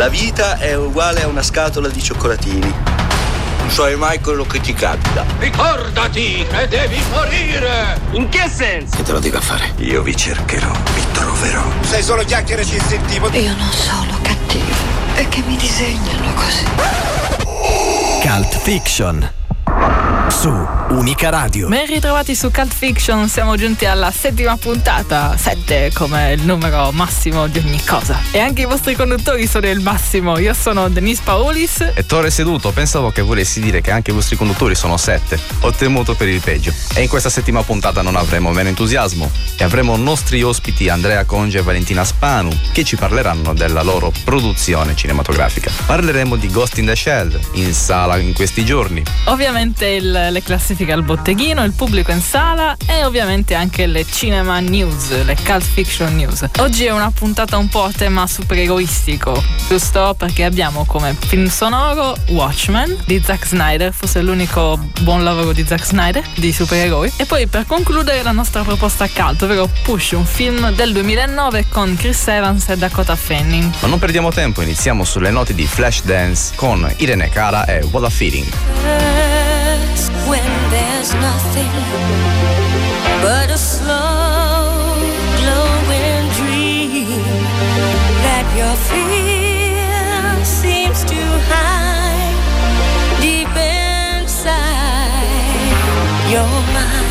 La vita è uguale a una scatola di cioccolatini. Non sai mai quello che ti capita. Ricordati che devi morire! In che senso? Che te lo dica fare? Io vi cercherò, vi troverò. Sei solo chiacchiere ci sentivo. Io non sono cattivo. È che mi disegnano così. Cult Fiction su Unica Radio. Ben ritrovati su Cult Fiction, siamo giunti alla settima puntata, 7 come il numero massimo di ogni cosa. E anche i vostri conduttori sono il massimo. Io sono Denise Paolis. E Torre Seduto, pensavo che volessi dire che anche i vostri conduttori sono 7. Ho temuto per il peggio. E in questa settima puntata non avremo meno entusiasmo e avremo nostri ospiti Andrea Conge e Valentina Spanu che ci parleranno della loro produzione cinematografica. Parleremo di Ghost in the Shell in sala in questi giorni. Ovviamente il le classifiche al botteghino, il pubblico in sala e ovviamente anche le cinema news, le cult fiction news. Oggi è una puntata un po' a tema superegoistico, giusto? Perché abbiamo come film sonoro Watchmen di Zack Snyder, forse l'unico buon lavoro di Zack Snyder di supereroi. E poi per concludere la nostra proposta cult, ovvero Push, un film del 2009 con Chris Evans e Dakota Fanning. Ma non perdiamo tempo, iniziamo sulle note di Flashdance con Irene Cara e What a Feeling. Nothing but a slow glowing dream that your fear seems to hide deep inside your mind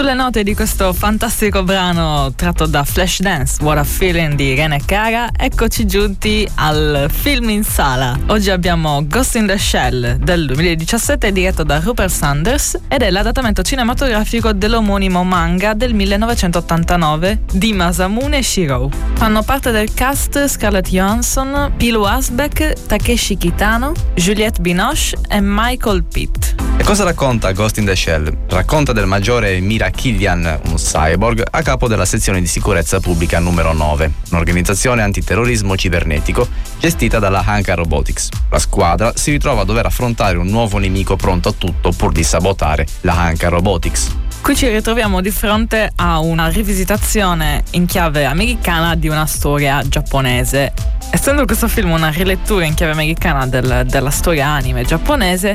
sulle note di questo fantastico brano tratto da Flashdance, What a Feeling di Rene Cara, eccoci giunti al film in sala. Oggi abbiamo Ghost in the Shell del 2017 diretto da Rupert Sanders ed è l'adattamento cinematografico dell'omonimo manga del 1989 di Masamune Shirou. Fanno parte del cast Scarlett Johansson, Pilu Asbeck, Takeshi Kitano, Juliette Binoche e Michael Pitt. Cosa racconta Ghost in the Shell? Racconta del maggiore Mira Killian, un cyborg, a capo della sezione di sicurezza pubblica numero 9, un'organizzazione antiterrorismo cibernetico gestita dalla Hanka Robotics. La squadra si ritrova a dover affrontare un nuovo nemico pronto a tutto pur di sabotare la Hanka Robotics. Qui ci ritroviamo di fronte a una rivisitazione in chiave americana di una storia giapponese. Essendo questo film una rilettura in chiave americana del, della storia anime giapponese,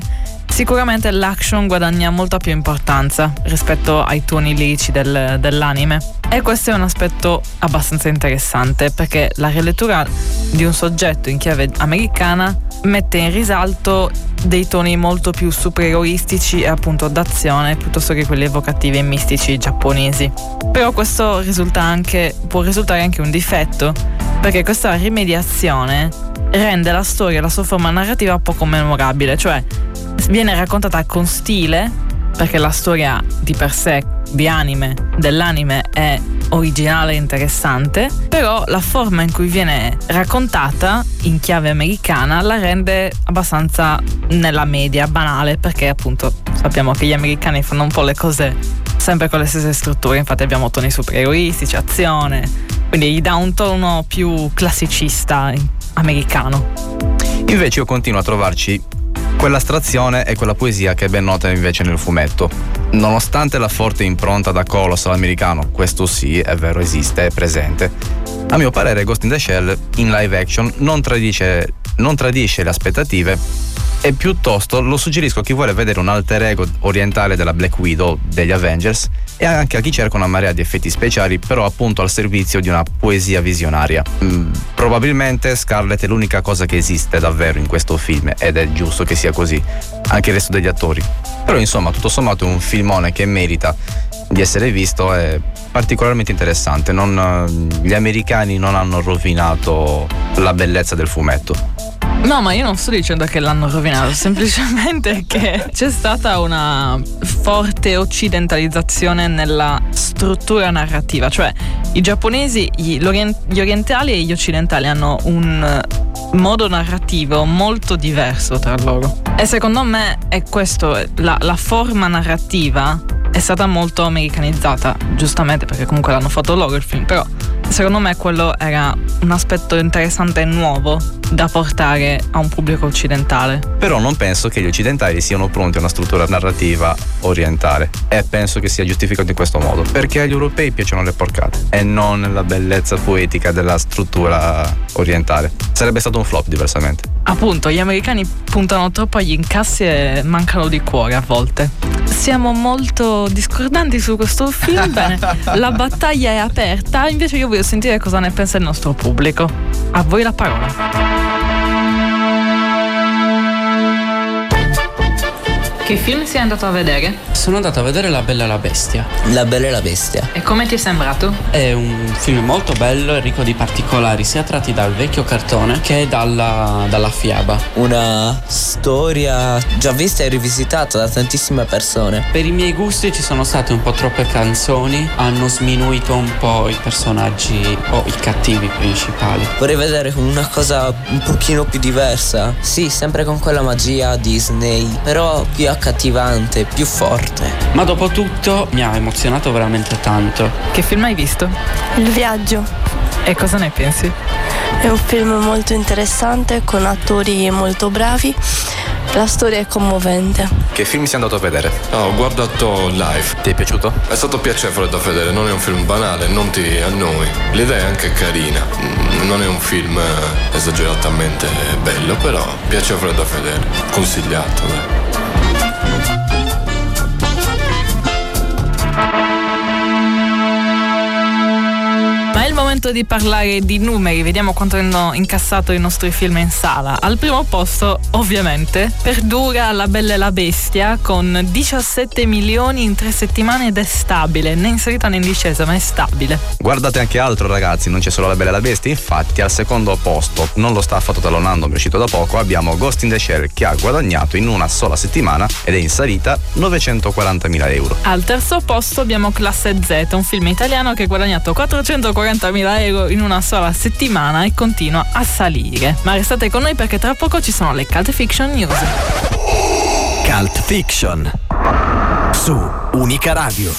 sicuramente l'action guadagna molta più importanza rispetto ai toni lirici del, dell'anime. E questo è un aspetto abbastanza interessante perché la rilettura di un soggetto in chiave americana mette in risalto dei toni molto più supereroistici e appunto d'azione piuttosto che quelli evocativi e mistici giapponesi. Però questo risulta anche, può risultare anche un difetto perché questa rimediazione rende la storia e la sua forma narrativa poco memorabile, cioè viene raccontata con stile perché la storia di per sé di anime dell'anime è originale e interessante, però la forma in cui viene raccontata in chiave americana la rende abbastanza nella media, banale, perché appunto sappiamo che gli americani fanno un po' le cose sempre con le stesse strutture, infatti abbiamo toni supereroistici, azione, quindi gli dà un tono più classicista americano. Invece io continuo a trovarci quell'astrazione e quella poesia che è ben nota invece nel fumetto. Nonostante la forte impronta da colossal americano, questo sì, è vero, esiste, è presente. A mio parere Ghost in the Shell in live action non tradisce, non tradisce le aspettative e piuttosto lo suggerisco a chi vuole vedere un alter ego orientale della Black Widow degli Avengers e anche a chi cerca una marea di effetti speciali, però appunto al servizio di una poesia visionaria. Mm, probabilmente Scarlett è l'unica cosa che esiste davvero in questo film ed è giusto che sia così, anche il resto degli attori. Però insomma, tutto sommato è un filmone che merita di essere visto è particolarmente interessante. Non, gli americani non hanno rovinato la bellezza del fumetto. No, ma io non sto dicendo che l'hanno rovinato, semplicemente che c'è stata una forte occidentalizzazione nella struttura narrativa, cioè i giapponesi, gli, gli orientali e gli occidentali hanno un modo narrativo molto diverso tra loro. E secondo me è questo, la, la forma narrativa è stata molto americanizzata, giustamente perché comunque l'hanno fatto loro il film, però secondo me quello era un aspetto interessante e nuovo da portare a un pubblico occidentale. Però non penso che gli occidentali siano pronti a una struttura narrativa orientale e penso che sia giustificato in questo modo, perché agli europei piacciono le porcate e non la bellezza poetica della struttura orientale. Sarebbe stato un flop diversamente. Appunto, gli americani puntano troppo agli incassi e mancano di cuore a volte. Siamo molto discordanti su questo film, bene, la battaglia è aperta, invece io voglio sentire cosa ne pensa il nostro pubblico. A voi la parola. Che film sei andato a vedere? Sono andato a vedere La Bella e la Bestia. La Bella e la Bestia. E come ti è sembrato? È un film molto bello e ricco di particolari, sia tratti dal vecchio cartone che dalla, dalla fiaba. Una storia già vista e rivisitata da tantissime persone. Per i miei gusti ci sono state un po' troppe canzoni, hanno sminuito un po' i personaggi o i cattivi principali. Vorrei vedere una cosa un pochino più diversa. Sì, sempre con quella magia Disney, però più accattivante, più forte. Ma dopo tutto mi ha emozionato veramente tanto. Che film hai visto? Il viaggio. E cosa ne pensi? È un film molto interessante con attori molto bravi. La storia è commovente. Che film sei andato a vedere? No, ho guardato live. Ti è piaciuto? È stato piacevole da vedere, non è un film banale, non ti annoi. L'idea è anche carina. Mm, non è un film esageratamente bello, però piacevole da vedere. Consigliato, dai. Momento di parlare di numeri, vediamo quanto hanno incassato i nostri film in sala. Al primo posto, ovviamente, perdura La Bella e la Bestia con 17 milioni in tre settimane ed è stabile, né inserita né in discesa, ma è stabile. Guardate anche altro ragazzi, non c'è solo La Bella e la Bestia, infatti al secondo posto, non lo sta affatto talonando, mi è uscito da poco, abbiamo Ghost in the Shell che ha guadagnato in una sola settimana ed è in salita 940.000 euro. Al terzo posto abbiamo Classe Z, un film italiano che ha guadagnato 440.000 euro in una sola settimana e continua a salire. Ma restate con noi perché tra poco ci sono le Cult Fiction News. Cult Fiction su Unica Radio.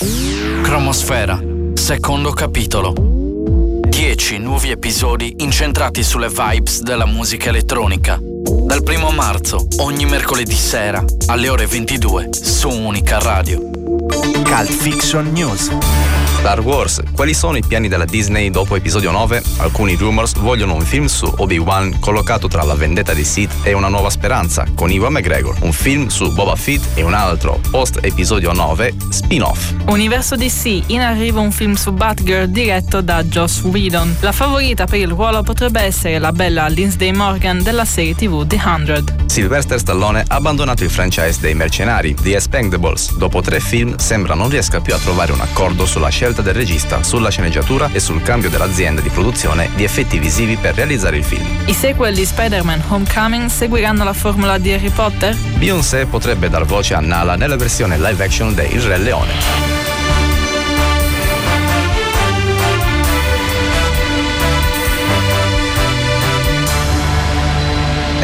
Cromosfera, secondo capitolo. 10 nuovi episodi incentrati sulle vibes della musica elettronica. Dal primo marzo, ogni mercoledì sera, alle ore 22, su Unica Radio. Cult Fiction News. Star Wars, quali sono i piani della Disney dopo episodio 9? Alcuni rumors vogliono un film su Obi-Wan collocato tra la vendetta di Sith e una nuova speranza con Iwan McGregor, un film su Boba Fett e un altro post episodio 9 spin-off. Universo DC, in arrivo un film su Batgirl diretto da Joss Whedon. La favorita per il ruolo potrebbe essere la bella Lindsay Morgan della serie TV The 100. Sylvester Stallone ha abbandonato il franchise dei mercenari, The Expendables. Dopo tre film sembra non riesca più a trovare un accordo sulla scelta del regista, sulla sceneggiatura e sul cambio dell'azienda di produzione di effetti visivi per realizzare il film. I sequel di Spider-Man Homecoming seguiranno la formula di Harry Potter? Beyoncé potrebbe dar voce a Nala nella versione live action di Il Re Leone.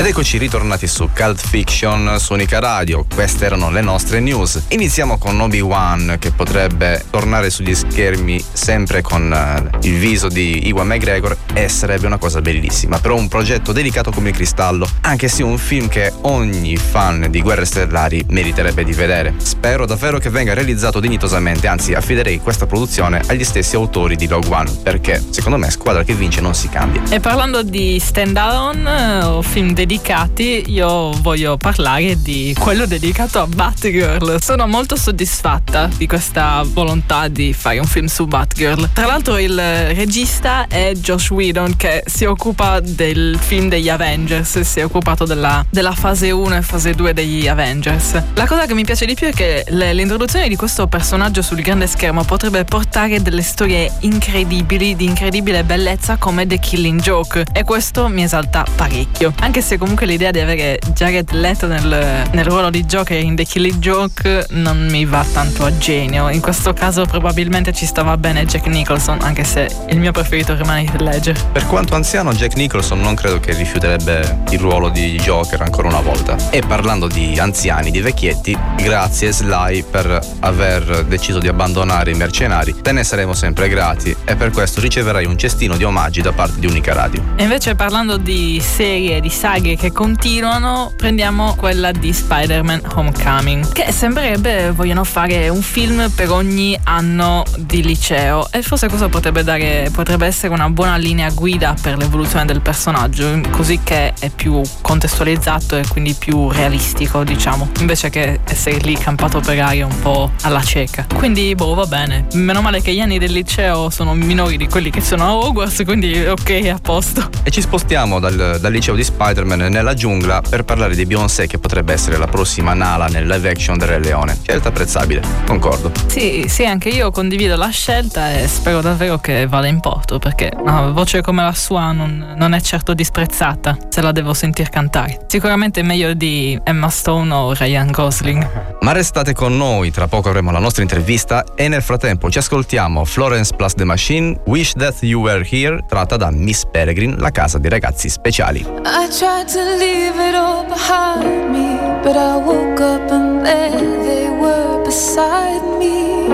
Ed eccoci ritornati su Cult Fiction su Unica Radio. Queste erano le nostre news. Iniziamo con Obi-Wan che potrebbe tornare sugli schermi sempre con uh, il viso di Iwan McGregor e sarebbe una cosa bellissima. Però un progetto delicato come il cristallo, anche se un film che ogni fan di Guerre Stellari meriterebbe di vedere. Spero davvero che venga realizzato dignitosamente, anzi affiderei questa produzione agli stessi autori di Rogue One, perché secondo me squadra che vince non si cambia. E parlando di stand-alone o film dedicati dedicati, io voglio parlare di quello dedicato a Batgirl. Sono molto soddisfatta di questa volontà di fare un film su Batgirl. Tra l'altro il regista è Josh Whedon che si occupa del film degli Avengers, si è occupato della, della fase 1 e fase 2 degli Avengers. La cosa che mi piace di più è che le, l'introduzione di questo personaggio sul grande schermo potrebbe portare delle storie incredibili, di incredibile bellezza come The Killing Joke e questo mi esalta parecchio. Anche se comunque l'idea di avere Jared Leto nel, nel, ruolo di Joker in The Killing Joke non mi va tanto a genio. In questo caso probabilmente ci stava bene Jack Nicholson, anche se il mio preferito rimane Heath Ledger. Per quanto anziano, Jack Nicholson non credo che rifiuterebbe il ruolo di Joker ancora una volta. E parlando di anziani, di vecchietti, grazie Sly per aver deciso di abbandonare i mercenari. Te ne saremo sempre grati e per questo riceverai un cestino di omaggi da parte di Unica Radio. E invece parlando di serie, di saghe che continuano, prendiamo quella di Spider-Man Homecoming, che sembrerebbe vogliono fare un film per ogni anno di liceo e forse questo potrebbe dare potrebbe essere una buona linea guida per l'evoluzione del personaggio, così che è più contestualizzato e quindi più realistico, diciamo, invece che essere lì campato per aria un po' alla cieca. Quindi boh, va bene. Meno male che gli anni del liceo sono minori di quelli che sono a Hogwarts, quindi ok, a posto. E ci spostiamo dal, dal liceo di Spider-Man nella giungla per parlare di Beyoncé che potrebbe essere la prossima Nala nel live action del Re Leone. Scelta apprezzabile, concordo. Sì, sì, anche io condivido la scelta e spero davvero che vada in porto perché una voce come la sua non, non è certo disprezzata se la devo sentir cantare. Sicuramente è meglio di Emma Stone o Ryan Gosling. Ma restate con noi, tra poco avremo la nostra intervista e nel frattempo ci ascoltiamo Florence Plus The Machine, Wish That You Were Here, tratta da Miss Peregrine, la casa di ragazzi speciali. I tried to leave it all behind me, but I woke up and there they were beside me.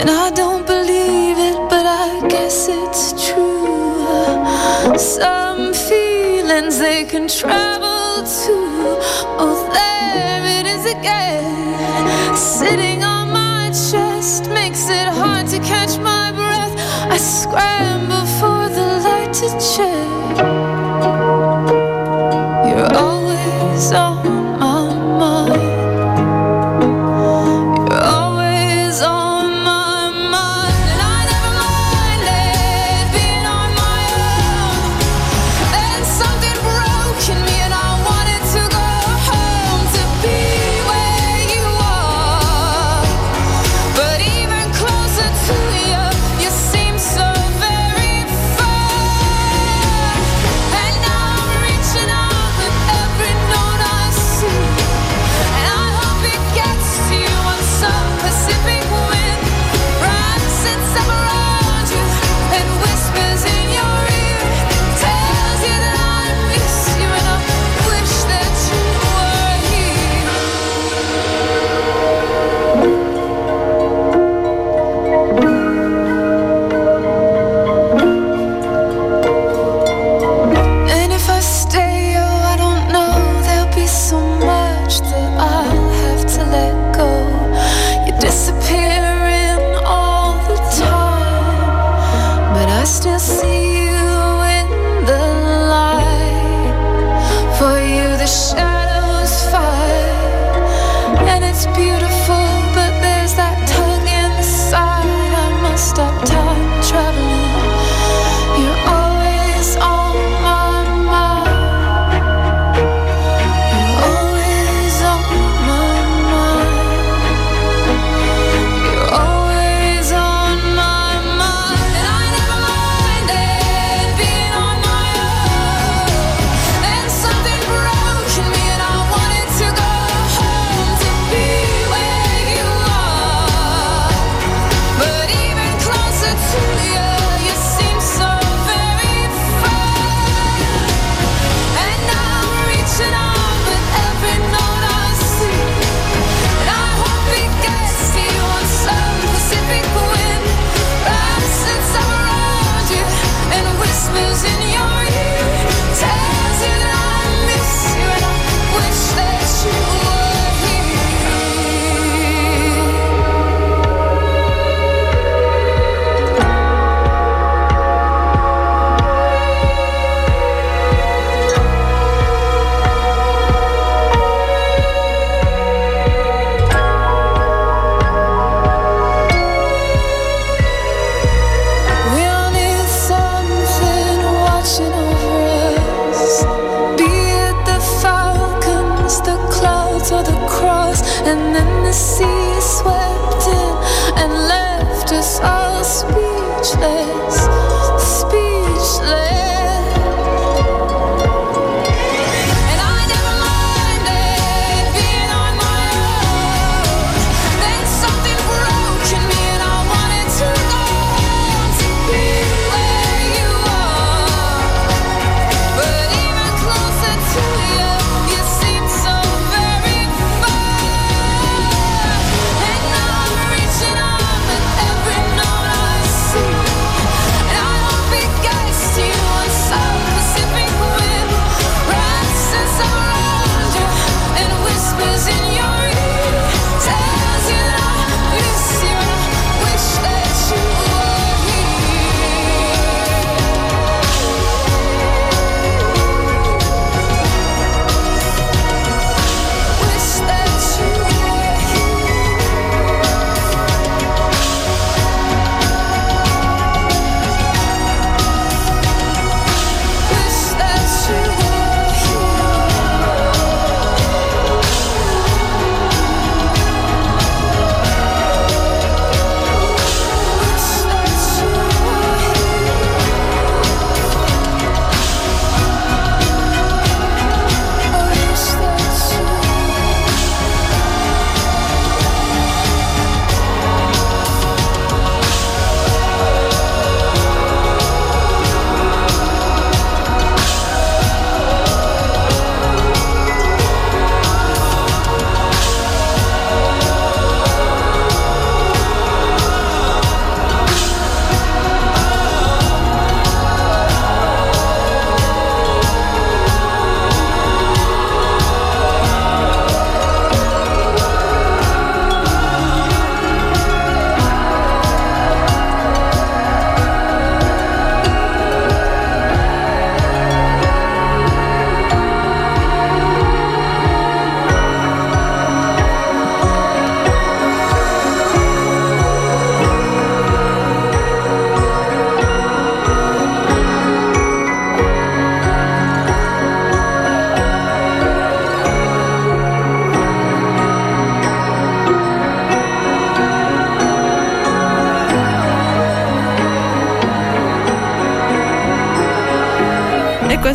And I don't believe it, but I guess it's true. Some feelings they can travel to. Oh, there it is again, sitting on my chest, makes it hard to catch my breath. I scramble to check. touchless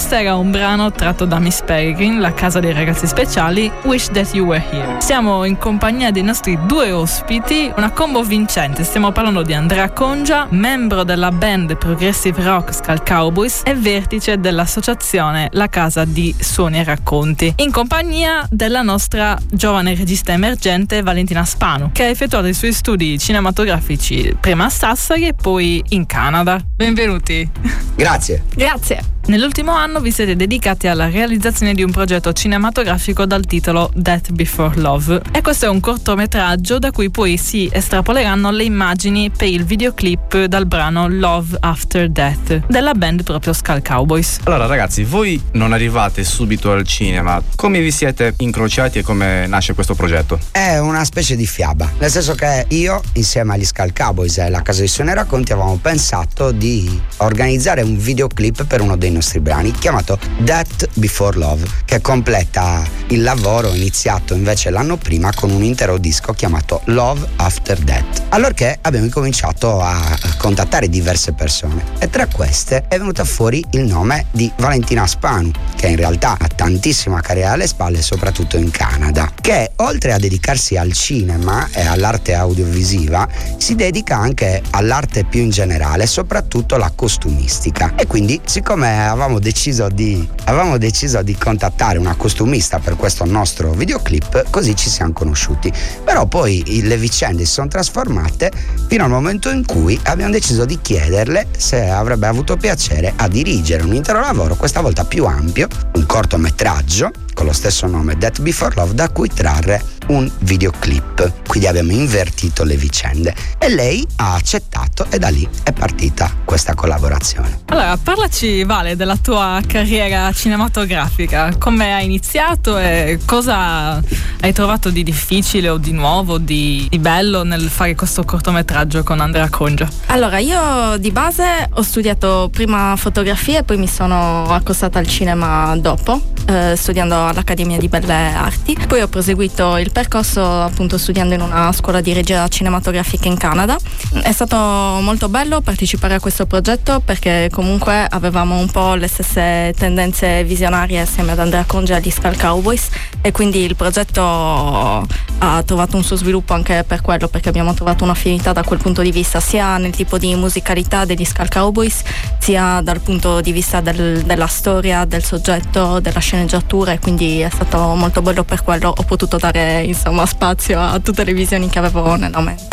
questo era un brano tratto da Miss Peregrine, la casa dei ragazzi speciali, Wish That You Were Here. Siamo in compagnia dei nostri due ospiti, una combo vincente. Stiamo parlando di Andrea Congia, membro della band progressive rock Skull Cowboys e vertice dell'associazione La Casa di Suoni e Racconti, in compagnia della nostra giovane regista emergente Valentina Spanu, che ha effettuato i suoi studi cinematografici prima a Sassari e poi in Canada. Benvenuti. Grazie. Grazie. Nell'ultimo anno vi siete dedicati alla realizzazione di un progetto cinematografico dal titolo Death Before Love e questo è un cortometraggio da cui poi si estrapoleranno le immagini per il videoclip dal brano Love After Death della band proprio Skull Cowboys. Allora ragazzi, voi non arrivate subito al cinema, come vi siete incrociati e come nasce questo progetto? È una specie di fiaba, nel senso che io insieme agli Skull Cowboys e la Casa di Suoni e Racconti avevamo pensato di organizzare un videoclip per uno dei nostri brani chiamato Death Before Love che completa il lavoro iniziato invece l'anno prima con un intero disco chiamato Love After Death. Allorché abbiamo incominciato a contattare diverse persone e tra queste è venuta fuori il nome di Valentina Spanu che in realtà ha tantissima carriera alle spalle soprattutto in Canada che oltre a dedicarsi al cinema e all'arte audiovisiva si dedica anche all'arte più in generale soprattutto la costumistica e quindi siccome avevamo deciso di avevamo deciso di contattare una costumista per questo nostro videoclip così ci siamo conosciuti. Però poi le vicende si sono trasformate fino al momento in cui abbiamo deciso di chiederle se avrebbe avuto piacere a dirigere un intero lavoro questa volta più ampio un cortometraggio con lo stesso nome Death Before Love da cui trarre un videoclip. Quindi abbiamo invertito le vicende. E lei ha accettato e da lì è partita questa collaborazione. Allora, parlaci Vale della tua carriera cinematografica, come hai iniziato e cosa hai trovato di difficile o di nuovo, di, di bello nel fare questo cortometraggio con Andrea Congia? Allora, io di base ho studiato prima fotografia e poi mi sono accostata al cinema dopo, eh, studiando all'Accademia di Belle Arti. Poi ho proseguito il percorso appunto studiando in una scuola di regia cinematografica in Canada. È stato molto bello partecipare a questo progetto perché comunque avevamo un po' le stesse tendenze visionarie assieme ad Andrea Conge agli Skull Cowboys e quindi il progetto ha trovato un suo sviluppo anche per quello perché abbiamo trovato un'affinità da quel punto di vista sia nel tipo di musicalità degli Skull Cowboys sia dal punto di vista del, della storia, del soggetto, della sceneggiatura e quindi è stato molto bello per quello ho potuto dare insomma spazio a tutte le visioni che avevo nella mente.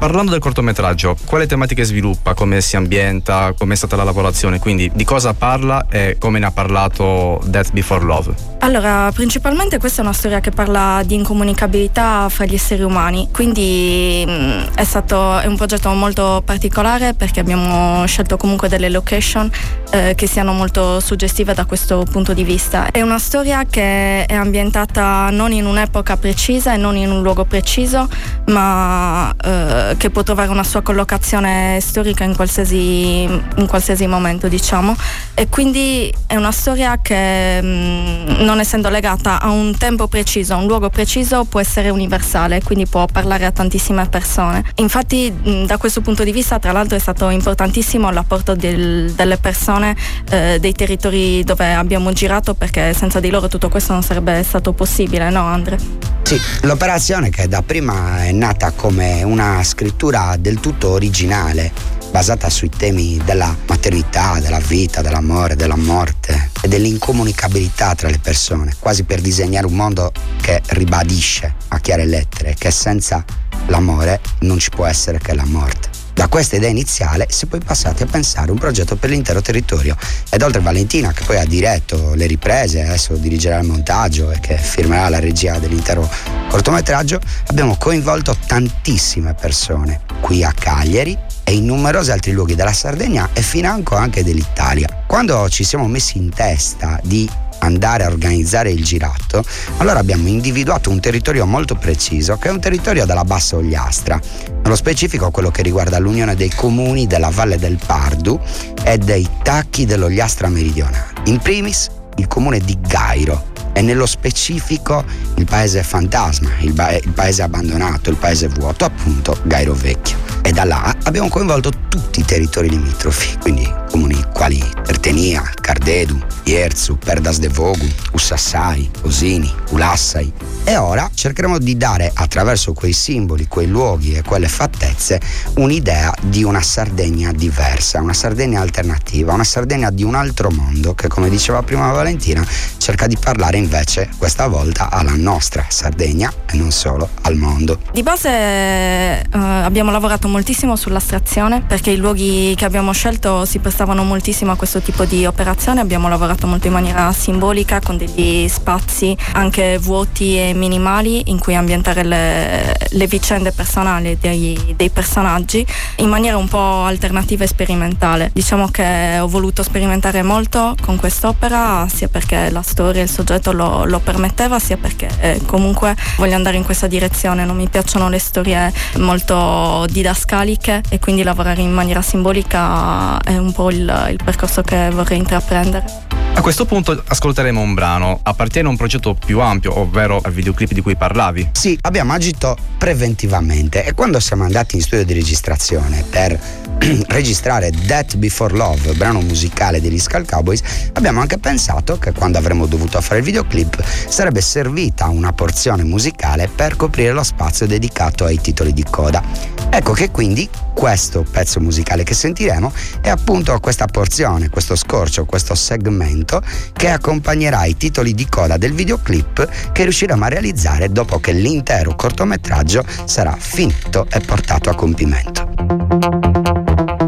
Parlando del cortometraggio, quale tematiche sviluppa, come si ambienta, come è stata la lavorazione, quindi di cosa parla e come ne ha parlato Death Before Love? Allora, principalmente questa è una storia che parla di incomunicabilità fra gli esseri umani, quindi mh, è stato è un progetto molto particolare perché abbiamo scelto comunque delle location eh, che siano molto suggestive da questo punto di vista. È una storia che è ambientata non in un'epoca precisa e non in un luogo preciso, ma eh, che può trovare una sua collocazione storica in qualsiasi, in qualsiasi momento, diciamo. E quindi è una storia che, mh, non essendo legata a un tempo preciso, a un luogo preciso, può essere universale, quindi può parlare a tantissime persone. Infatti, mh, da questo punto di vista, tra l'altro, è stato importantissimo l'apporto del, delle persone eh, dei territori dove abbiamo girato, perché senza di loro tutto questo non sarebbe stato possibile, no, Andre? Sì, l'operazione che da prima è nata come una scrittura del tutto originale, basata sui temi della maternità, della vita, dell'amore, della morte e dell'incomunicabilità tra le persone, quasi per disegnare un mondo che ribadisce a chiare lettere che senza l'amore non ci può essere che la morte. Da questa idea iniziale si è poi passati a pensare un progetto per l'intero territorio ed oltre a Valentina che poi ha diretto le riprese, adesso dirigerà il montaggio e che firmerà la regia dell'intero cortometraggio, abbiamo coinvolto tantissime persone qui a Cagliari e in numerosi altri luoghi della Sardegna e financo anche dell'Italia. Quando ci siamo messi in testa di andare a organizzare il girato, allora abbiamo individuato un territorio molto preciso che è un territorio della Bassa Ogliastra, nello specifico quello che riguarda l'unione dei comuni della Valle del Pardu e dei tacchi dell'Ogliastra meridionale. In primis il comune di Gairo e nello specifico il paese fantasma, il, ba- il paese abbandonato, il paese vuoto, appunto Gairo Vecchio. E da là abbiamo coinvolto tutti i territori limitrofi, quindi comuni quali Ertenia, Cardedu, Ierzu, Perdas de Vogu, Ussassai, Osini, Ulassai. E ora cercheremo di dare attraverso quei simboli, quei luoghi e quelle fattezze un'idea di una Sardegna diversa, una Sardegna alternativa, una Sardegna di un altro mondo che come diceva prima Valentina cerca di parlare invece questa volta alla nostra Sardegna e non solo al mondo. Di base eh, abbiamo lavorato moltissimo sull'astrazione perché i luoghi che abbiamo scelto si prestavano moltissimo a questo tipo di operazione, abbiamo lavorato molto in maniera simbolica con degli spazi anche vuoti e minimali in cui ambientare le, le vicende personali dei, dei personaggi in maniera un po' alternativa e sperimentale. Diciamo che ho voluto sperimentare molto con quest'opera sia perché la storia e il soggetto lo, lo permetteva sia perché eh, comunque voglio andare in questa direzione, non mi piacciono le storie molto didascaliche e quindi lavorare in maniera simbolica è un po' il, il percorso che vorrei intraprendere. A questo punto ascolteremo un brano. Appartiene a un progetto più ampio, ovvero al videoclip di cui parlavi. Sì, abbiamo agito preventivamente e quando siamo andati in studio di registrazione per registrare Death Before Love, brano musicale degli Skull Cowboys, abbiamo anche pensato che quando avremmo dovuto fare il videoclip sarebbe servita una porzione musicale per coprire lo spazio dedicato ai titoli di coda. Ecco che quindi questo pezzo musicale che sentiremo è appunto questa porzione, questo scorcio, questo segmento che accompagnerà i titoli di coda del videoclip che riusciremo a realizzare dopo che l'intero cortometraggio sarà finito e portato a compimento.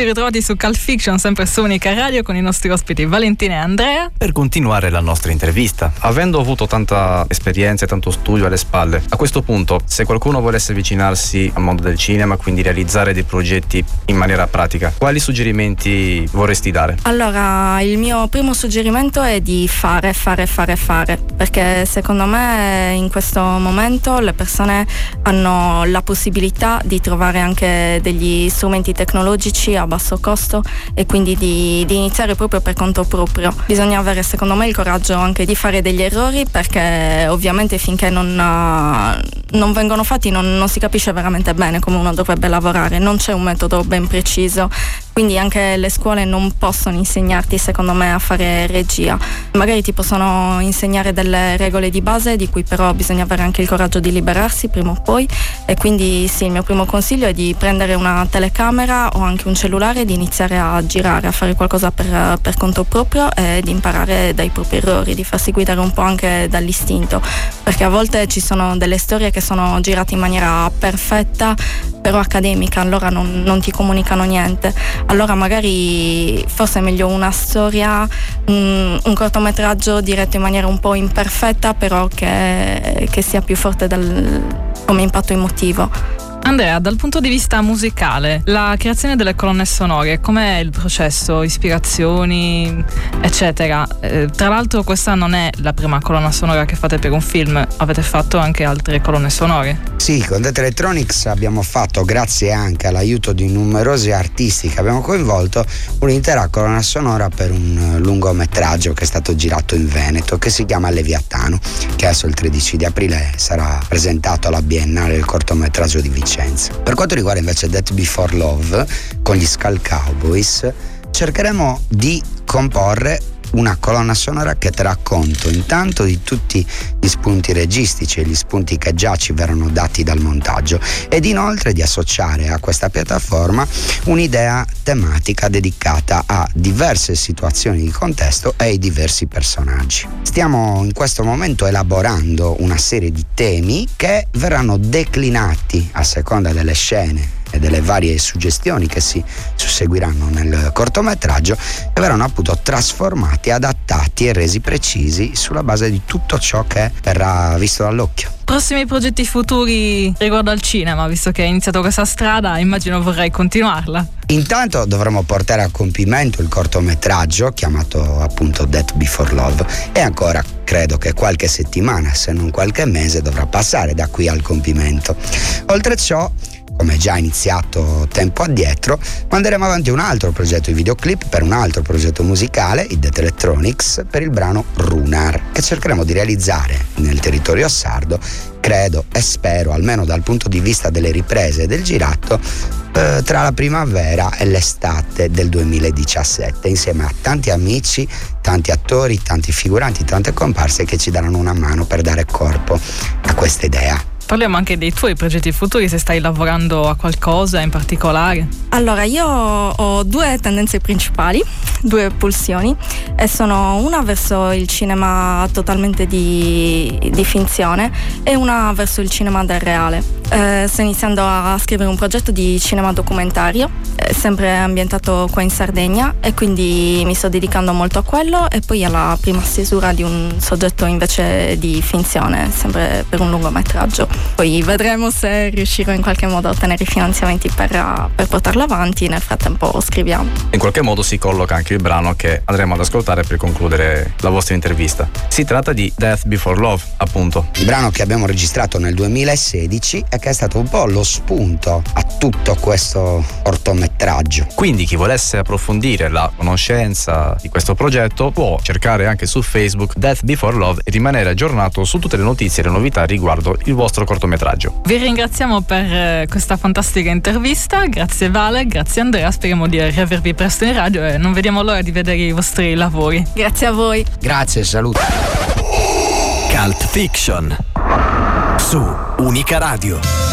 Eccoci ritrovati su Cult Fiction, sempre su Unica Radio, con i nostri ospiti Valentina e Andrea. Per continuare la nostra intervista, avendo avuto tanta esperienza e tanto studio alle spalle, a questo punto, se qualcuno volesse avvicinarsi al mondo del cinema, quindi realizzare dei progetti in maniera pratica, quali suggerimenti vorresti dare? Allora, il mio primo suggerimento è di fare, fare, fare, fare, perché secondo me in questo momento le persone hanno la possibilità di trovare anche degli strumenti tecnologici a basso costo e quindi di, di, iniziare proprio per conto proprio. Bisogna avere secondo me il coraggio anche di fare degli errori perché ovviamente finché non, non vengono fatti non, non si capisce veramente bene come uno dovrebbe lavorare, non c'è un metodo ben preciso quindi anche le scuole non possono insegnarti secondo me a fare regia. Magari ti possono insegnare delle regole di base di cui però bisogna avere anche il coraggio di liberarsi prima o poi. E quindi sì il mio primo consiglio è di prendere una telecamera o anche un cellulare e di iniziare a girare a fare qualcosa per, per conto proprio e di imparare dai propri errori di farsi guidare un po' anche dall'istinto. Perché a volte ci sono delle storie che sono girate in maniera perfetta però accademica allora non, non ti comunicano niente allora magari forse è meglio una storia, un, un cortometraggio diretto in maniera un po' imperfetta, però che, che sia più forte dal, come impatto emotivo. Andrea, dal punto di vista musicale, la creazione delle colonne sonore, com'è il processo? Ispirazioni, eccetera. Eh, tra l'altro questa non è la prima colonna sonora che fate per un film, avete fatto anche altre colonne sonore. Sì, con Dead Electronics abbiamo fatto, grazie anche all'aiuto di numerosi artisti che abbiamo coinvolto, un'intera colonna sonora per un lungometraggio che è stato girato in Veneto, che si chiama Leviatano, che adesso il 13 di aprile sarà presentato alla Biennale del cortometraggio di Vicenza. Vicenza. Per quanto riguarda invece Death Before Love, con gli Skull Cowboys, cercheremo di comporre una colonna sonora che terrà conto intanto di tutti gli spunti registici e gli spunti che già ci verranno dati dal montaggio ed inoltre di associare a questa piattaforma un'idea tematica dedicata a diverse situazioni di contesto e ai diversi personaggi. Stiamo in questo momento elaborando una serie di temi che verranno declinati a seconda delle scene e delle varie suggestioni che si susseguiranno nel cortometraggio e verranno appunto trasformati, adattati e resi precisi sulla base di tutto ciò che verrà visto dall'occhio. Prossimi progetti futuri riguardo al cinema, visto che hai iniziato questa strada, immagino vorrai continuarla. Intanto dovremo portare a compimento il cortometraggio chiamato appunto Death Before Love e ancora credo che qualche settimana, se non qualche mese, dovrà passare da qui al compimento. Oltre ciò, come già iniziato tempo addietro, manderemo avanti un altro progetto di videoclip per un altro progetto musicale, il Death Electronics, per il brano Runar, che cercheremo di realizzare nel territorio sardo, credo e spero, almeno dal punto di vista delle riprese e del girato, eh, tra la primavera e l'estate del 2017, insieme a tanti amici, tanti attori, tanti figuranti, tante comparse che ci daranno una mano per dare corpo a questa idea. Parliamo anche dei tuoi progetti futuri, se stai lavorando a qualcosa in particolare. Allora, io ho due tendenze principali, due pulsioni, e sono una verso il cinema totalmente di, di finzione e una verso il cinema del reale. Eh, sto iniziando a scrivere un progetto di cinema documentario, eh, sempre ambientato qua in Sardegna, e quindi mi sto dedicando molto a quello e poi alla prima stesura di un soggetto invece di finzione, sempre per un lungometraggio. Poi vedremo se riuscirò in qualche modo a ottenere i finanziamenti per, per portarlo avanti. Nel frattempo scriviamo. In qualche modo si colloca anche il brano che andremo ad ascoltare per concludere la vostra intervista. Si tratta di Death Before Love, appunto. Il brano che abbiamo registrato nel 2016 e che è stato un po' lo spunto a tutto questo cortometraggio. Quindi chi volesse approfondire la conoscenza di questo progetto può cercare anche su Facebook Death Before Love e rimanere aggiornato su tutte le notizie e le novità riguardo il vostro cortometraggio. Vi ringraziamo per eh, questa fantastica intervista, grazie Vale, grazie Andrea, speriamo di riavervi presto in radio e non vediamo l'ora di vedere i vostri lavori. Grazie a voi. Grazie, saluto. Cult Fiction su Unica Radio.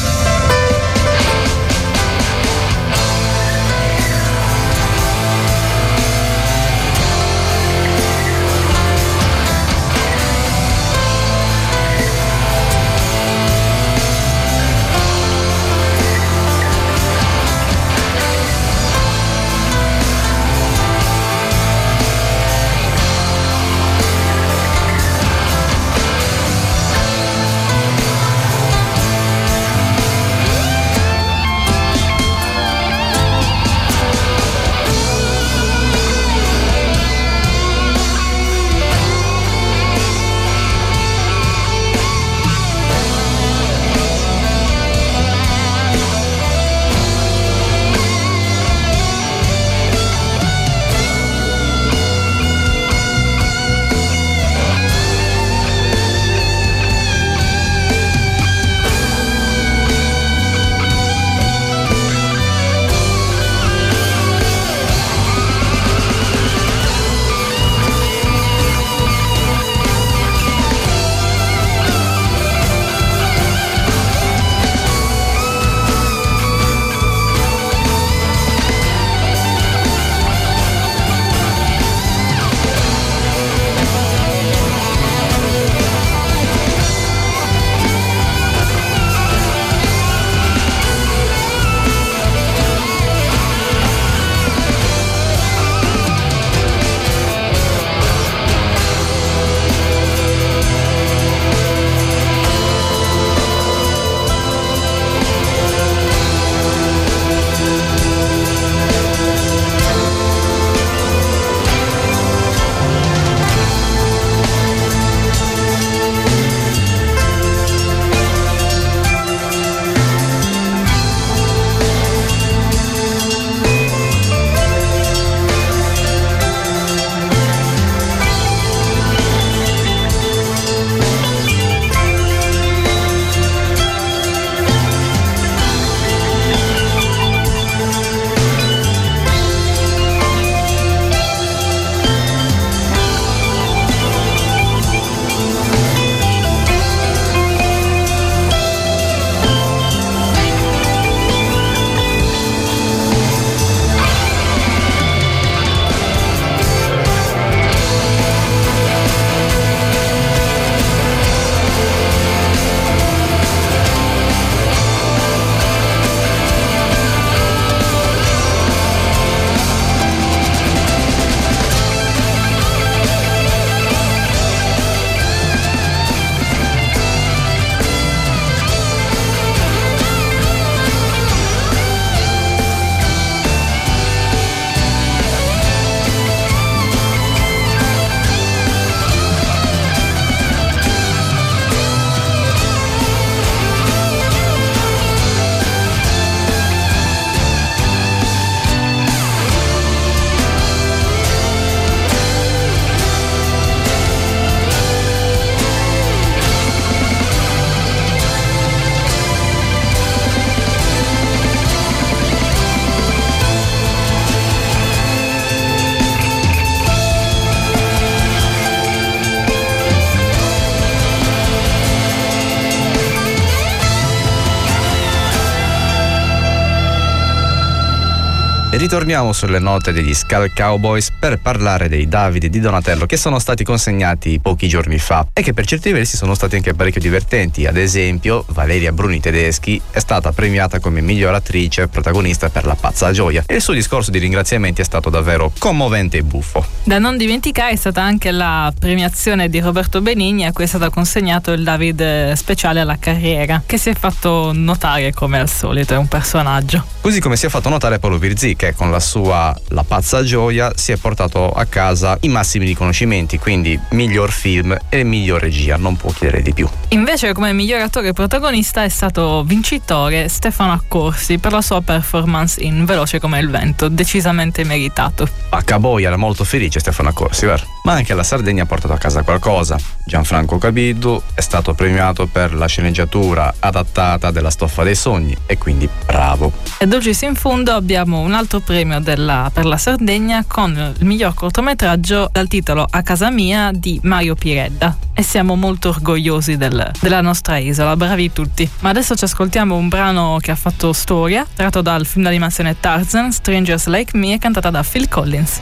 Ritorniamo sulle note degli Skull Cowboys per parlare dei Davide di Donatello che sono stati consegnati pochi giorni fa e che per certi versi sono stati anche parecchio divertenti. Ad esempio, Valeria Bruni Tedeschi è stata premiata come miglior attrice protagonista per La pazza gioia e il suo discorso di ringraziamenti è stato davvero commovente e buffo. Da non dimenticare è stata anche la premiazione di Roberto Benigni a cui è stato consegnato il David speciale alla carriera, che si è fatto notare come al solito, è un personaggio. Così come si è fatto notare Paolo Virzì che con la sua La pazza gioia si è portato a casa i massimi riconoscimenti, quindi miglior film e miglior regia, non può chiedere di più. Invece come miglior attore protagonista è stato vincitore Stefano Accorsi per la sua performance in Veloce come il vento, decisamente meritato. A Caboia era molto felice Stefano Accorsi, vero? Ma anche la Sardegna ha portato a casa qualcosa. Gianfranco Cabido è stato premiato per la sceneggiatura adattata della stoffa dei sogni e quindi bravo. E Dulcis in fondo abbiamo un altro premio della, per la Sardegna con il miglior cortometraggio dal titolo A casa mia di Mario Piredda e siamo molto orgogliosi del, della nostra isola, bravi tutti. Ma adesso ci ascoltiamo un brano che ha fatto storia, tratto dal film d'animazione Tarzan, Strangers Like Me cantata da Phil Collins.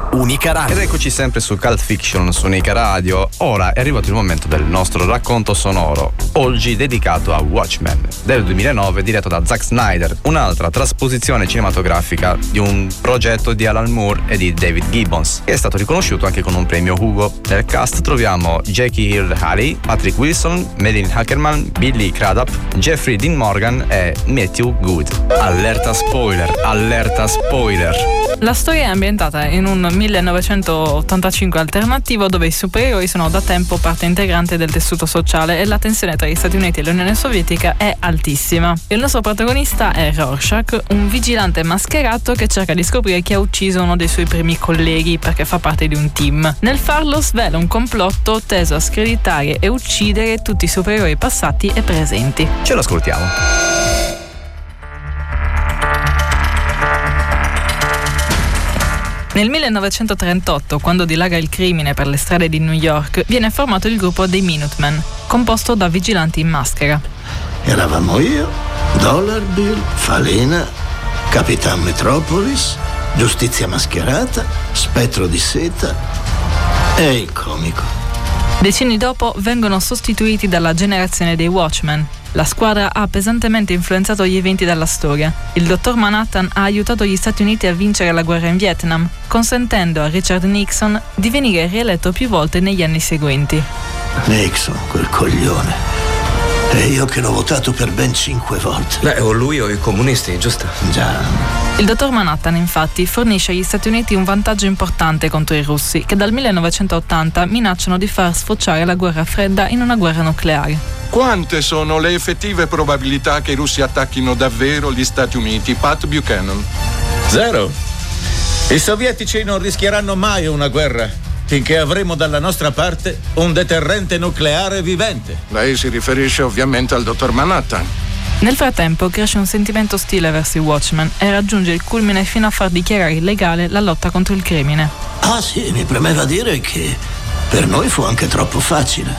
Unica Radio. Ed eccoci sempre su Cult Fiction su Unica Radio. Ora è arrivato il momento del nostro racconto sonoro, oggi dedicato a Watchmen del 2009 diretto da Zack Snyder, un'altra trasposizione cinematografica di un progetto di Alan Moore e di David Gibbons, che è stato riconosciuto anche con un premio Hugo. Nel cast troviamo Jackie Hill Haley, Patrick Wilson, Madeline Hackerman, Billy Crudup, Jeffrey Dean Morgan e Matthew Good. Allerta spoiler, allerta spoiler. La storia è ambientata in un 1985 alternativo dove i supereroi sono da tempo parte integrante del tessuto sociale e la tensione tra gli Stati Uniti e l'Unione Sovietica è altissima. Il nostro protagonista è Rorschach, un vigilante mascherato che cerca di scoprire chi ha ucciso uno dei suoi primi colleghi perché fa parte di un team. Nel farlo svela un complotto teso a screditare e uccidere tutti i supereroi passati e presenti. Ce l'ascoltiamo. Nel 1938, quando dilaga il crimine per le strade di New York, viene formato il gruppo dei Minutemen, composto da vigilanti in maschera. Eravamo io, Dollar Bill, Falena, Capitan Metropolis, Giustizia Mascherata, Spettro di Seta e il comico. Decenni dopo vengono sostituiti dalla generazione dei Watchmen, la squadra ha pesantemente influenzato gli eventi della storia. Il dottor Manhattan ha aiutato gli Stati Uniti a vincere la guerra in Vietnam, consentendo a Richard Nixon di venire rieletto più volte negli anni seguenti. Nixon, quel coglione. E io che l'ho votato per ben cinque volte. Beh, o lui o i comunisti, giusto? Già. Il dottor Manhattan, infatti, fornisce agli Stati Uniti un vantaggio importante contro i russi, che dal 1980 minacciano di far sfociare la guerra fredda in una guerra nucleare. Quante sono le effettive probabilità che i russi attacchino davvero gli Stati Uniti? Pat Buchanan. Zero. I sovietici non rischieranno mai una guerra finché avremo dalla nostra parte un deterrente nucleare vivente. Lei si riferisce ovviamente al dottor Manhattan. Nel frattempo cresce un sentimento ostile verso i Watchmen e raggiunge il culmine fino a far dichiarare illegale la lotta contro il crimine. Ah sì, mi premeva dire che per noi fu anche troppo facile.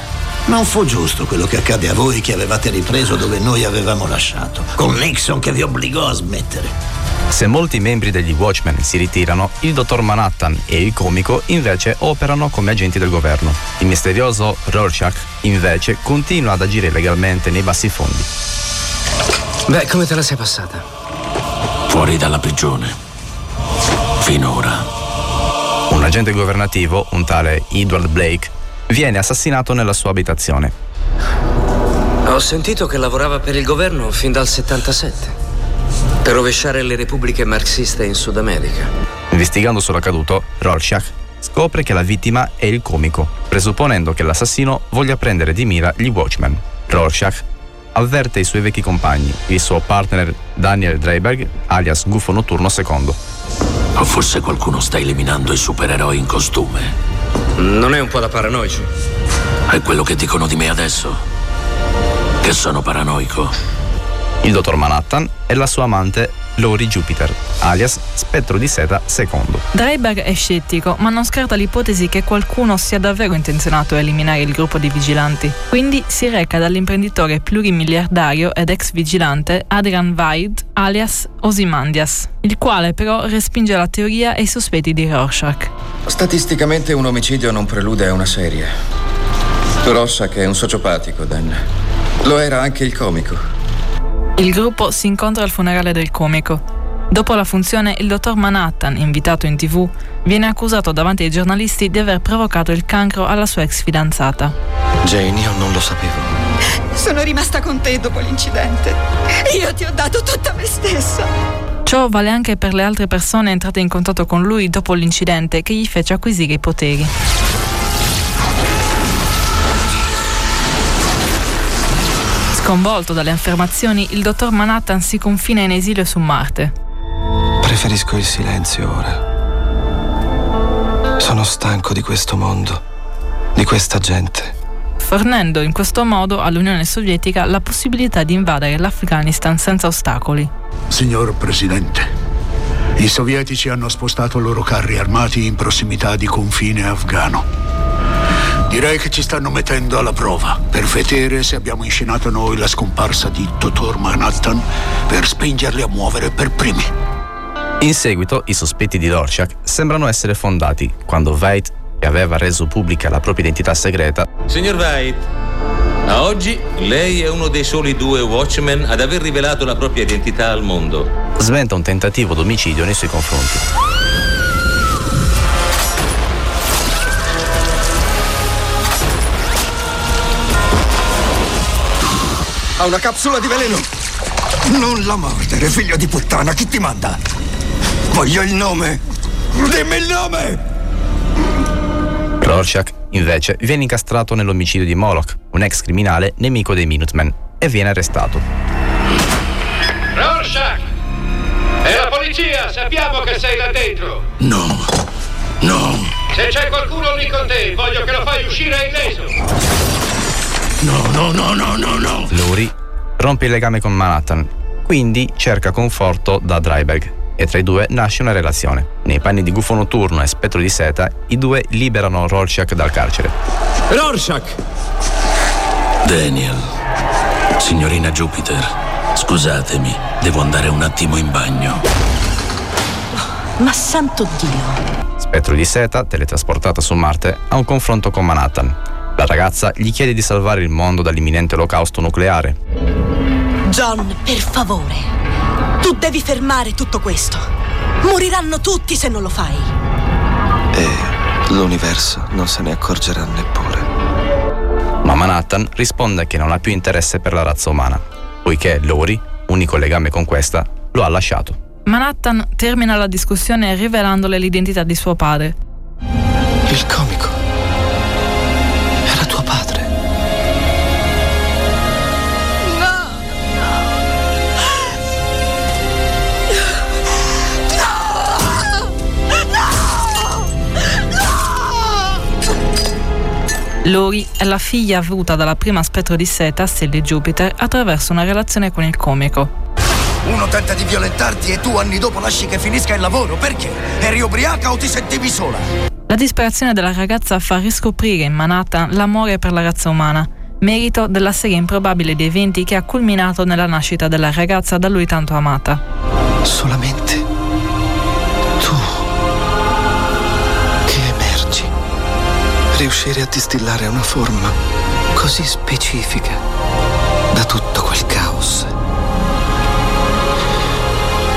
Non fu giusto quello che accade a voi che avevate ripreso dove noi avevamo lasciato, con Nixon che vi obbligò a smettere. Se molti membri degli Watchmen si ritirano, il dottor Manhattan e il comico invece operano come agenti del governo. Il misterioso Rorschach invece continua ad agire legalmente nei bassi fondi. Beh, come te la sei passata? Fuori dalla prigione. Finora. Un agente governativo, un tale Edward Blake, viene assassinato nella sua abitazione. Ho sentito che lavorava per il governo fin dal 77, per rovesciare le repubbliche marxiste in Sud America. Investigando sull'accaduto, Rorschach scopre che la vittima è il comico, presupponendo che l'assassino voglia prendere di mira gli Watchmen. Rorschach avverte i suoi vecchi compagni, il suo partner Daniel Dreiberg, alias Gufo Notturno II. O forse qualcuno sta eliminando i supereroi in costume. Non è un po' da paranoici? È quello che dicono di me adesso? Che sono paranoico? Il dottor Manhattan e la sua amante Lori Jupiter, alias Spettro di Seta II. Dreiberg è scettico, ma non scarta l'ipotesi che qualcuno sia davvero intenzionato a eliminare il gruppo di vigilanti. Quindi si reca dall'imprenditore plurimiliardario ed ex vigilante Adrian Weid, alias Osimandias, il quale però respinge la teoria e i sospetti di Rorschach. Statisticamente un omicidio non prelude a una serie. Rorschach è un sociopatico, Dan. Lo era anche il comico. Il gruppo si incontra al funerale del comico. Dopo la funzione, il dottor Manhattan, invitato in tv, viene accusato davanti ai giornalisti di aver provocato il cancro alla sua ex fidanzata. Jane, io non lo sapevo. Sono rimasta con te dopo l'incidente. Io ti ho dato tutta me stessa. Ciò vale anche per le altre persone entrate in contatto con lui dopo l'incidente che gli fece acquisire i poteri. Sconvolto dalle affermazioni, il dottor Manhattan si confina in esilio su Marte. Preferisco il silenzio ora. Sono stanco di questo mondo, di questa gente. Fornendo in questo modo all'Unione Sovietica la possibilità di invadere l'Afghanistan senza ostacoli. Signor Presidente, i sovietici hanno spostato i loro carri armati in prossimità di confine afghano. Direi che ci stanno mettendo alla prova per vedere se abbiamo inscenato noi la scomparsa di Dottor Manhattan per spingerli a muovere per primi. In seguito, i sospetti di Rorschach sembrano essere fondati quando Veit, che aveva reso pubblica la propria identità segreta, Signor Veit, a oggi lei è uno dei soli due Watchmen ad aver rivelato la propria identità al mondo. sventa un tentativo d'omicidio nei suoi confronti. Ha una capsula di veleno. Non la mordere, figlio di puttana, chi ti manda? Voglio il nome! Dimmi il nome! Rorschach, invece, viene incastrato nell'omicidio di Moloch, un ex criminale nemico dei Minutemen, e viene arrestato. Rorschach! È la polizia! Sappiamo che sei là dentro! No, no, Se c'è qualcuno lì con te, voglio che lo fai uscire illeso! No, no, no, no, no, no. Luri rompe il legame con Manhattan, quindi cerca conforto da Dryberg e tra i due nasce una relazione. Nei panni di gufo notturno e spettro di seta, i due liberano Rorschach dal carcere. Rorschach! Daniel, signorina Jupiter, scusatemi, devo andare un attimo in bagno. Ma santo Dio! Spettro di seta, teletrasportata su Marte, ha un confronto con Manhattan. La ragazza gli chiede di salvare il mondo dall'imminente olocausto nucleare. John, per favore. Tu devi fermare tutto questo. Moriranno tutti se non lo fai. E l'universo non se ne accorgerà neppure. Ma Manhattan risponde che non ha più interesse per la razza umana, poiché Lori, unico legame con questa, lo ha lasciato. Manhattan termina la discussione rivelandole l'identità di suo padre. Il comico. Lori è la figlia avuta dalla prima spettro di seta, Sally Jupiter, attraverso una relazione con il comico. Uno tenta di violentarti e tu anni dopo lasci che finisca il lavoro. Perché? Eri ubriaca o ti sentivi sola? La disperazione della ragazza fa riscoprire in Manhattan l'amore per la razza umana, merito della serie improbabile di eventi che ha culminato nella nascita della ragazza da lui tanto amata. Solamente Riuscire a distillare una forma così specifica da tutto quel caos.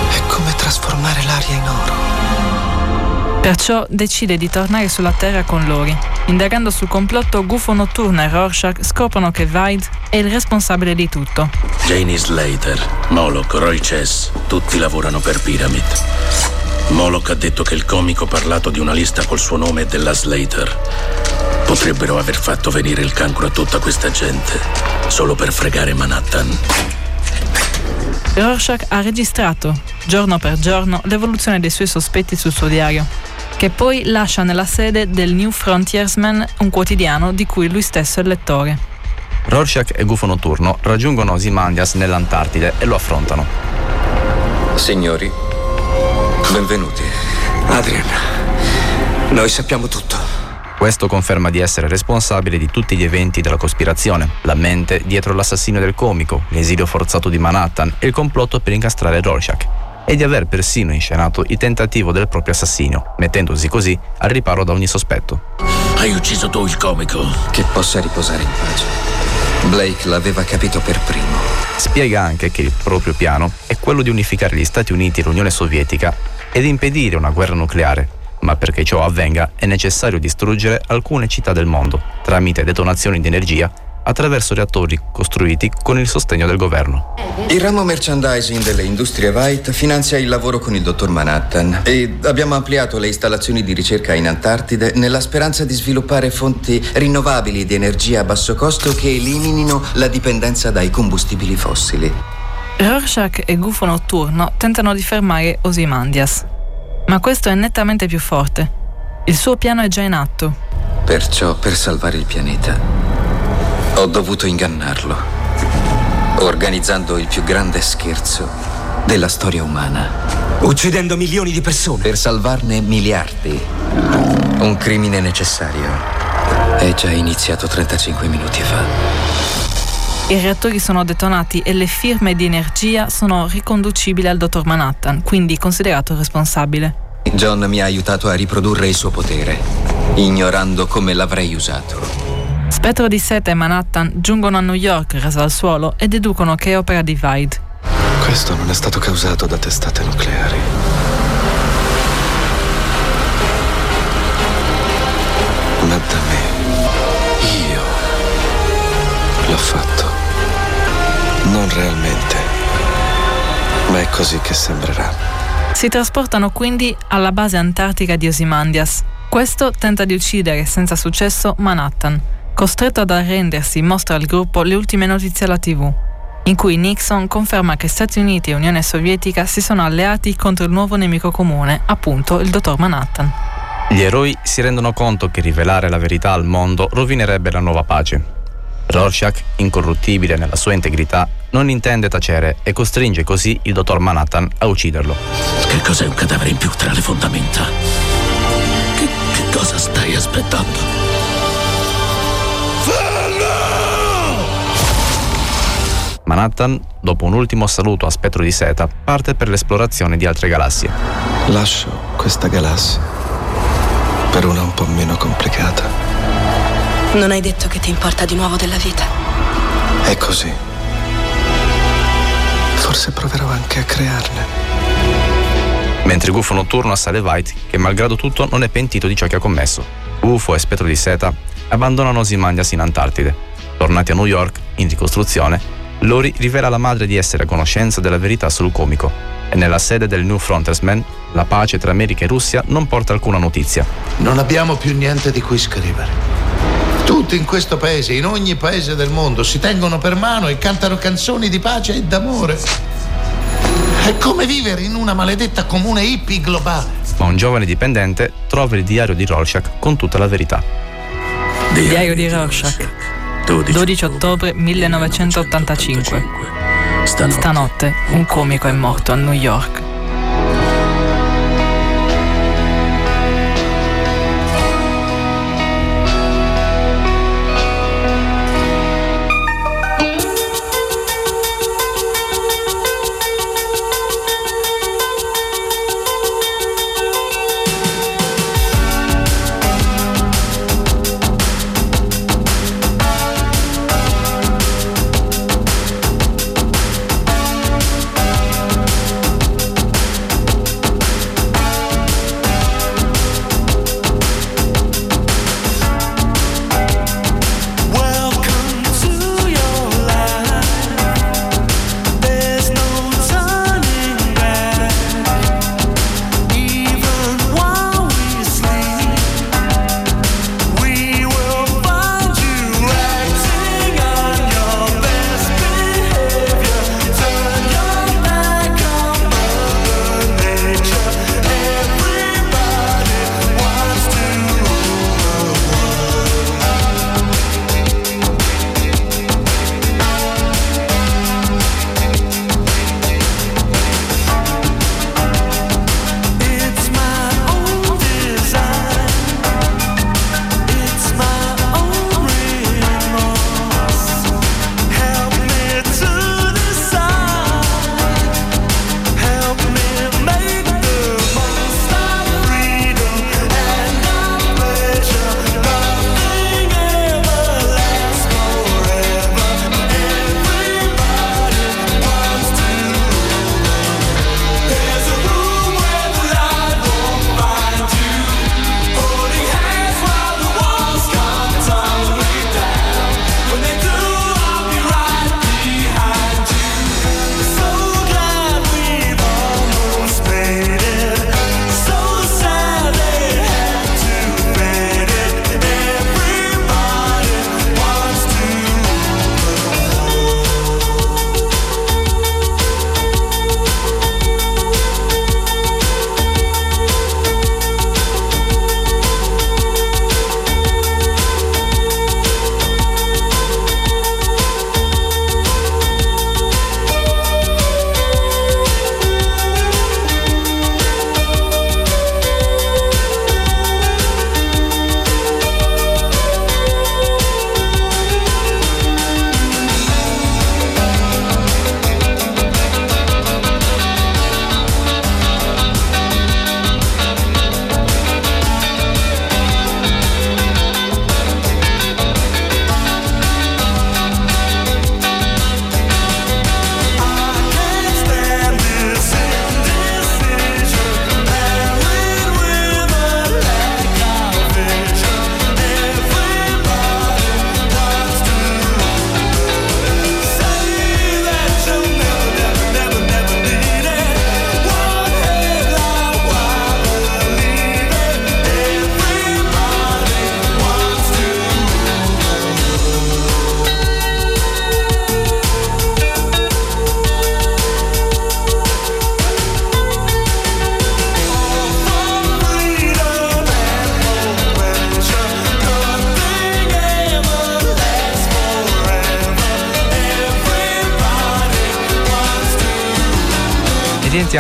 È come trasformare l'aria in oro. Perciò decide di tornare sulla Terra con Lori. Indagando sul complotto, Gufo Notturno e Rorschach scoprono che Vide è il responsabile di tutto. Janie Slater, Moloch, Roy Chess, tutti lavorano per Pyramid. Moloch ha detto che il comico ha parlato di una lista col suo nome e della Slater. Potrebbero aver fatto venire il cancro a tutta questa gente, solo per fregare Manhattan. Rorschach ha registrato, giorno per giorno, l'evoluzione dei suoi sospetti sul suo diario, che poi lascia nella sede del New Frontiersman, un quotidiano di cui lui stesso è lettore. Rorschach e Gufo Notturno raggiungono Ozymandias nell'Antartide e lo affrontano. Signori, benvenuti. Adrian, noi sappiamo tutto. Questo conferma di essere responsabile di tutti gli eventi della cospirazione, la mente dietro l'assassinio del comico, l'esilio forzato di Manhattan e il complotto per incastrare Rorschach, e di aver persino inscenato il tentativo del proprio assassinio, mettendosi così al riparo da ogni sospetto. Hai ucciso tu il comico? Che possa riposare in pace. Blake l'aveva capito per primo. Spiega anche che il proprio piano è quello di unificare gli Stati Uniti e l'Unione Sovietica ed impedire una guerra nucleare, ma perché ciò avvenga è necessario distruggere alcune città del mondo tramite detonazioni di energia attraverso reattori costruiti con il sostegno del governo. Il ramo merchandising delle industrie White finanzia il lavoro con il dottor Manhattan e abbiamo ampliato le installazioni di ricerca in Antartide nella speranza di sviluppare fonti rinnovabili di energia a basso costo che eliminino la dipendenza dai combustibili fossili. Rorschach e Gufo Notturno tentano di fermare Ozymandias, ma questo è nettamente più forte. Il suo piano è già in atto. Perciò, per salvare il pianeta, ho dovuto ingannarlo, organizzando il più grande scherzo della storia umana. Uccidendo milioni di persone. Per salvarne miliardi. Un crimine necessario. È già iniziato 35 minuti fa. I reattori sono detonati e le firme di energia sono riconducibili al dottor Manhattan, quindi considerato responsabile. John mi ha aiutato a riprodurre il suo potere, ignorando come l'avrei usato. Spettro di Seta e Manhattan giungono a New York rasa al suolo e deducono che è opera di Vide. Questo non è stato causato da testate nucleari. Ma da me. Io l'ho fatto. Non realmente. Ma è così che sembrerà. Si trasportano quindi alla base antartica di Osimandias. Questo tenta di uccidere senza successo Manhattan. Costretto ad arrendersi, mostra al gruppo le ultime notizie alla TV, in cui Nixon conferma che Stati Uniti e Unione Sovietica si sono alleati contro il nuovo nemico comune, appunto il dottor Manhattan. Gli eroi si rendono conto che rivelare la verità al mondo rovinerebbe la nuova pace. Rorschach, incorruttibile nella sua integrità, non intende tacere e costringe così il dottor Manhattan a ucciderlo. Che cos'è un cadavere in più tra le fondamenta? Che, che cosa stai aspettando? Manhattan, dopo un ultimo saluto a spettro di seta, parte per l'esplorazione di altre galassie. Lascio questa galassia per una un po' meno complicata. Non hai detto che ti importa di nuovo della vita. È così. Forse proverò anche a crearne. Mentre Gufo Notturno assale White, che malgrado tutto non è pentito di ciò che ha commesso. Gufo e Spettro di Seta abbandonano Ozymandias in Antartide. Tornati a New York, in ricostruzione, Lori rivela alla madre di essere a conoscenza della verità sul comico e nella sede del New Frontiersman la pace tra America e Russia non porta alcuna notizia. Non abbiamo più niente di cui scrivere. Tutti in questo paese, in ogni paese del mondo, si tengono per mano e cantano canzoni di pace e d'amore. È come vivere in una maledetta comune hippie globale. Ma un giovane dipendente trova il diario di Rorschach con tutta la verità. Diario di Rorschach. 12 ottobre 1985. Stanotte un comico è morto a New York.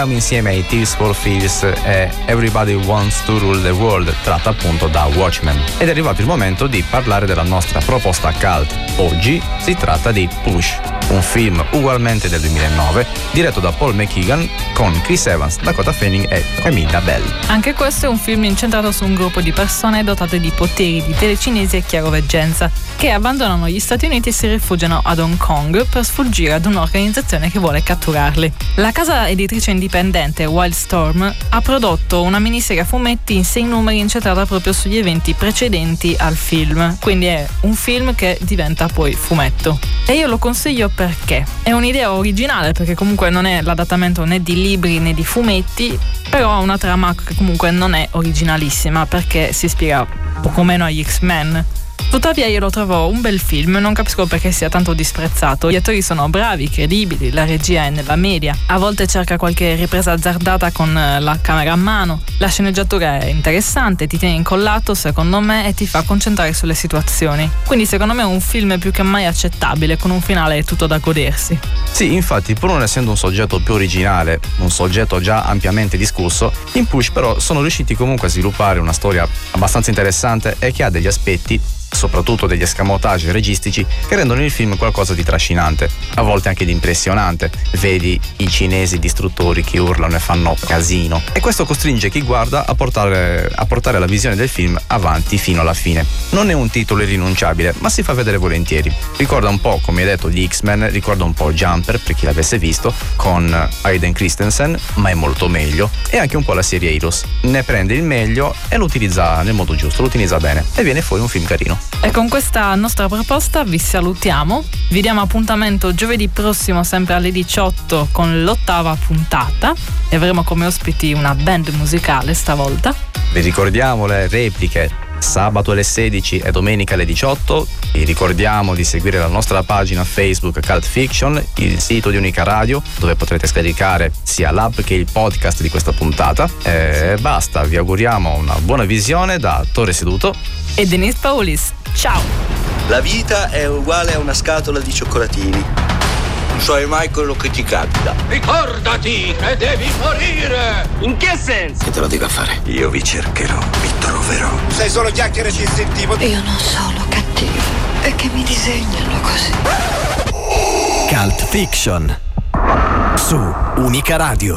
Rientriamo insieme ai Tears for Fears e Everybody Wants to Rule the World, tratta appunto da Watchmen. Ed è arrivato il momento di parlare della nostra proposta cult. Oggi si tratta di Push, un film ugualmente del 2009, diretto da Paul McKeegan con Chris Evans, Dakota Fanning e Emilia Bell. Anche questo è un film incentrato su un gruppo di persone dotate di poteri di telecinesi e chiaroveggenza, che abbandonano gli Stati Uniti e si rifugiano ad Hong Kong per sfuggire ad un'organizzazione che vuole catturarli. La casa editrice indipendente Wildstorm ha prodotto una miniserie a fumetti in sei numeri incentrata proprio sugli eventi precedenti al film, quindi è un film che diventa poi fumetto. E io lo consiglio perché è un'idea originale, perché comunque non è l'adattamento né di libri né di fumetti, però ha una trama che comunque non è originalissima perché si ispira poco meno agli X-Men. Tuttavia io lo trovo un bel film, non capisco perché sia tanto disprezzato. Gli attori sono bravi, credibili, la regia è nella media. A volte cerca qualche ripresa azzardata con eh, la camera a mano. La sceneggiatura è interessante, ti tiene incollato secondo me e ti fa concentrare sulle situazioni. Quindi secondo me è un film più che mai accettabile, con un finale tutto da godersi. Sì, infatti, pur non essendo un soggetto più originale, un soggetto già ampiamente discusso, in Push però sono riusciti comunque a sviluppare una storia abbastanza interessante e che ha degli aspetti soprattutto degli escamotage registici che rendono il film qualcosa di trascinante, a volte anche di impressionante. Vedi i cinesi distruttori che urlano e fanno casino. E questo costringe chi guarda a portare, a portare la visione del film avanti fino alla fine. Non è un titolo irrinunciabile, ma si fa vedere volentieri. Ricorda un po', come hai detto, gli X-Men, ricorda un po' Jumper, per chi l'avesse visto, con Aiden Christensen, ma è molto meglio, e anche un po' la serie Heroes. Ne prende il meglio e lo utilizza nel modo giusto, lo utilizza bene, e viene fuori un film carino. E con questa nostra proposta vi salutiamo. Vi diamo appuntamento giovedì prossimo, sempre alle 18, con l'ottava puntata. E avremo come ospiti una band musicale stavolta. Vi ricordiamo le repliche sabato alle 16 e domenica alle 18. Vi ricordiamo di seguire la nostra pagina Facebook Cult Fiction, il sito di Unica Radio, dove potrete scaricare sia l'app che il podcast di questa puntata. E basta, vi auguriamo una buona visione da Torre Seduto e Denise Paulis. Ciao! La vita è uguale a una scatola di cioccolatini. Non sai mai quello che ti capita. Ricordati che devi morire! In che senso? Che te lo dico a fare? Io vi cercherò, vi troverò. Sei solo chiacchiere ci sentivo. Io non sono cattivo. È che mi disegnano così. Cult Fiction. Su Unica Radio.